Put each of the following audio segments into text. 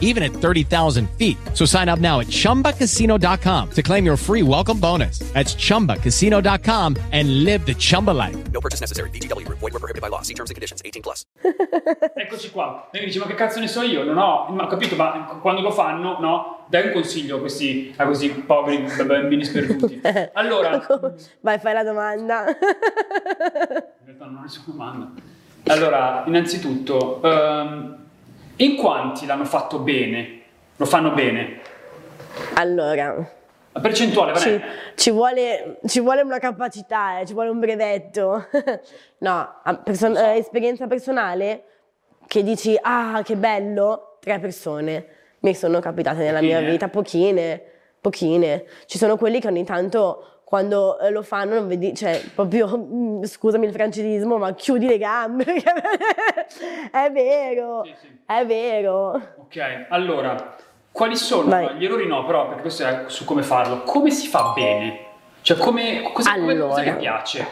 even at 30,000 feet. So sign up now at chumbacasino.com to claim your free welcome bonus. That's chumbacasino.com and live the Chumba life. No purchase necessary. VGW Group. Void were prohibited by law. See terms and conditions. 18 plus. Eccoci qua. E mi dice, ma che cazzo ne so io? Non ho, ma ho capito, ma quando lo fanno, no? Dai un consiglio a questi, a questi poveri bambini sperduti. Allora, Vai, fai la domanda. in realtà non ho nessuna domanda. Allora, innanzitutto, ehm, in quanti l'hanno fatto bene? Lo fanno bene? allora, La percentuale, va ci, bene? ci vuole, ci vuole una capacità, eh, ci vuole un brevetto. no, person- eh, esperienza personale che dici, ah, che bello, tre persone. Mi sono capitate nella mia Pochine? vita, pochine, pochine. Ci sono quelli che ogni tanto quando eh, lo fanno non vedi, cioè proprio, mm, scusami il francesismo, ma chiudi le gambe. è vero, Sì, sì. è vero. Ok, allora, quali sono Vai. gli errori? No, però, perché questo è su come farlo. Come si fa bene? Cioè, come, cosa, cosa Allora. che piace?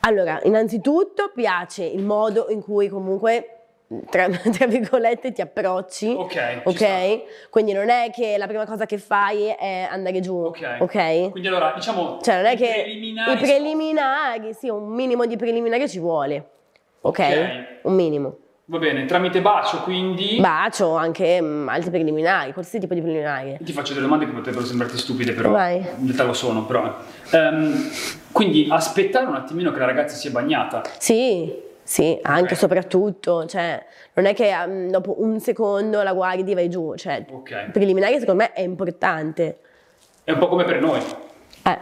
Allora, innanzitutto piace il modo in cui comunque, tra, tra virgolette, ti approcci. Ok, ci Ok? Quindi non è che la prima cosa che fai è andare giù. Ok. Ok? Quindi allora, diciamo, Cioè, non è i che preliminari i preliminari, sì, un minimo di preliminari ci vuole. Ok? Un minimo. Va bene, tramite bacio, quindi... Bacio, anche mm, altri preliminari, qualsiasi tipo di preliminari. Ti faccio delle domande che potrebbero sembrarti stupide, però Vai. in realtà lo sono. Però. Ehm, quindi aspettare un attimino che la ragazza sia bagnata. Sì, sì, anche Ok. soprattutto, cioè, non è che mm, dopo un secondo la guardi e vai giù, cioè, Ok. il preliminare secondo me è importante. È un po' come per noi. Eh,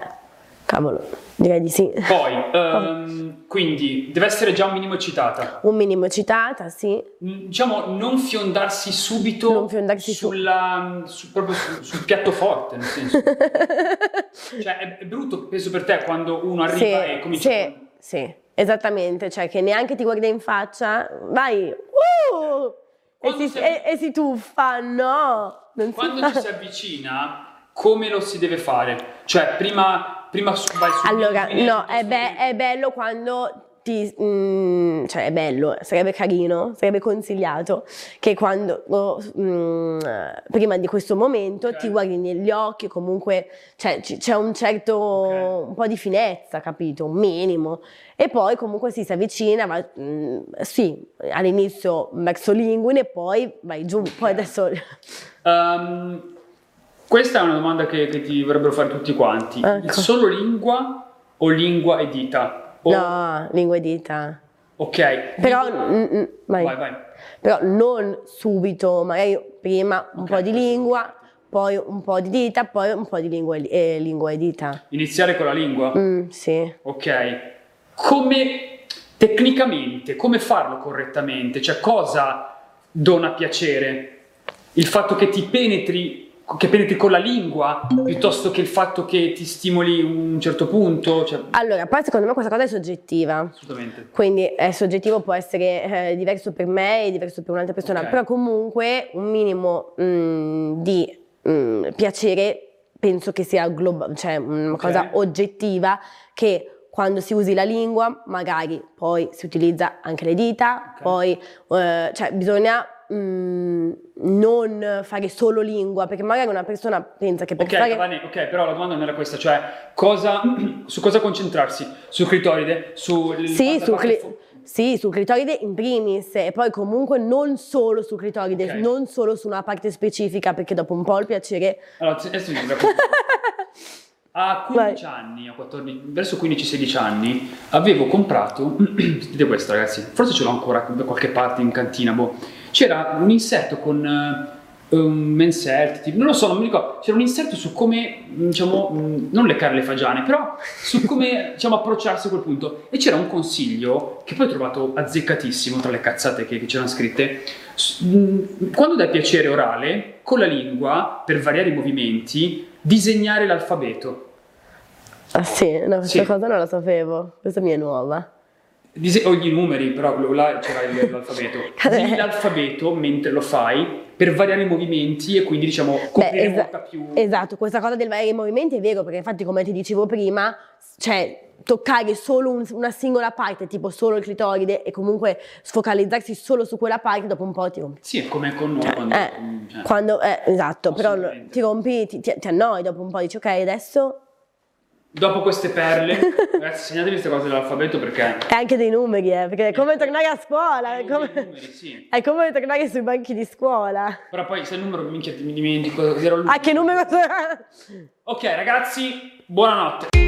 cavolo, direi di sì. Poi, ehm, quindi, deve essere già un minimo eccitata. Un minimo citata, sì. Mm, Diciamo, non fiondarsi subito Non fiondarsi su- sulla, su- proprio su- sul piatto forte, nel senso. cioè, è, è brutto, penso per te, quando uno arriva sì, e comincia sì, con- sì, esattamente, cioè che neanche ti guarda in faccia, vai, uh, e, si, si- e- e si tuffa, no, non si Quando fa. ci si avvicina, come lo si deve fare? Cioè, prima, prima su- vai su Allora, no, è, be- è bello quando ti... mm, cioè è bello, sarebbe carino, sarebbe consigliato che quando, oh, mm, prima di questo momento Ok. ti guardi negli occhi, comunque cioè, c- c'è un certo, Ok. un po' di finezza, capito? Un minimo. E poi comunque si, si avvicina, va, mm, sì, all'inizio verso l'inguine e poi vai giù, poi adesso... Ehm, questa è una domanda che, che ti dovrebbero fare tutti quanti. Ecco. Solo lingua o lingua e dita? O- No, lingua e dita. Ok. Però, vai. Vai, vai. Però non subito, magari prima un Ok, po' di lingua, poi un po' di dita, poi un po' di lingua e, eh, lingua e dita. Iniziare con la lingua? Mm, sì. Ok. Come tecnicamente, come farlo correttamente? Cioè, cosa dona piacere? Il fatto che ti penetri, che penetri con la lingua, piuttosto che il fatto che ti stimoli un certo punto? Cioè, Allora, poi secondo me questa cosa è soggettiva. assolutamente. Quindi è soggettivo, può essere eh, diverso per me e diverso per un'altra persona, Ok. però comunque un minimo mm, di mm, piacere penso che sia globa- cioè una Ok. cosa oggettiva che quando si usi la lingua magari poi si utilizza anche le dita, Ok. poi eh, cioè bisogna mm, non fare solo lingua perché magari una persona pensa che per Ok, fare... Cavani, ok, però la domanda non era questa, cioè cosa, su cosa concentrarsi? Sul clitoride? Su Sì, parte cli- fu- sì, sul clitoride in primis e poi comunque non solo sul clitoride, Ok. non solo su una parte specifica perché dopo un po' il piacere... Allora, adesso racconto. A 15 Vai. anni, a 14, verso 15-16 anni, avevo comprato, sentite questo ragazzi, forse ce l'ho ancora da qualche parte in cantina, boh. C'era un inserto con eh, un menselt, tipo, non lo so, non mi ricordo, c'era un inserto su come, diciamo, mh, non leccare le fagiane, però su come, diciamo, approcciarsi a quel punto. E c'era un consiglio, che poi ho trovato azzeccatissimo tra le cazzate che, che c'erano scritte, mh, quando dai piacere orale, con la lingua, per variare i movimenti, disegnare l'alfabeto. Ah sì, no, questa Sì. cosa non la sapevo, questa mi è nuova. Dise- o i numeri, però lo- là c'era il- l'alfabeto. Di l'alfabeto mentre lo fai per variare i movimenti e quindi diciamo coprire esa- molta più... Esatto, questa cosa del variare i movimenti è vero, perché infatti come ti dicevo prima, cioè toccare solo un- una singola parte, tipo solo il clitoride e comunque sfocalizzarsi solo su quella parte, dopo un po' ti rompi. Sì, è come con noi Cioè, quando... eh, cioè, quando- eh, esatto, però ti rompi, ti, ti, ti annoi, dopo un po' dici ok, adesso Dopo queste perle, ragazzi segnatevi queste cose dell'alfabeto perché... è anche dei numeri, eh, perché è come tornare a scuola, è come, numeri, sì. è come tornare sui banchi di scuola. Però poi se il numero minchia mi dimentico lui. Ah, che numero Ok ragazzi, buonanotte.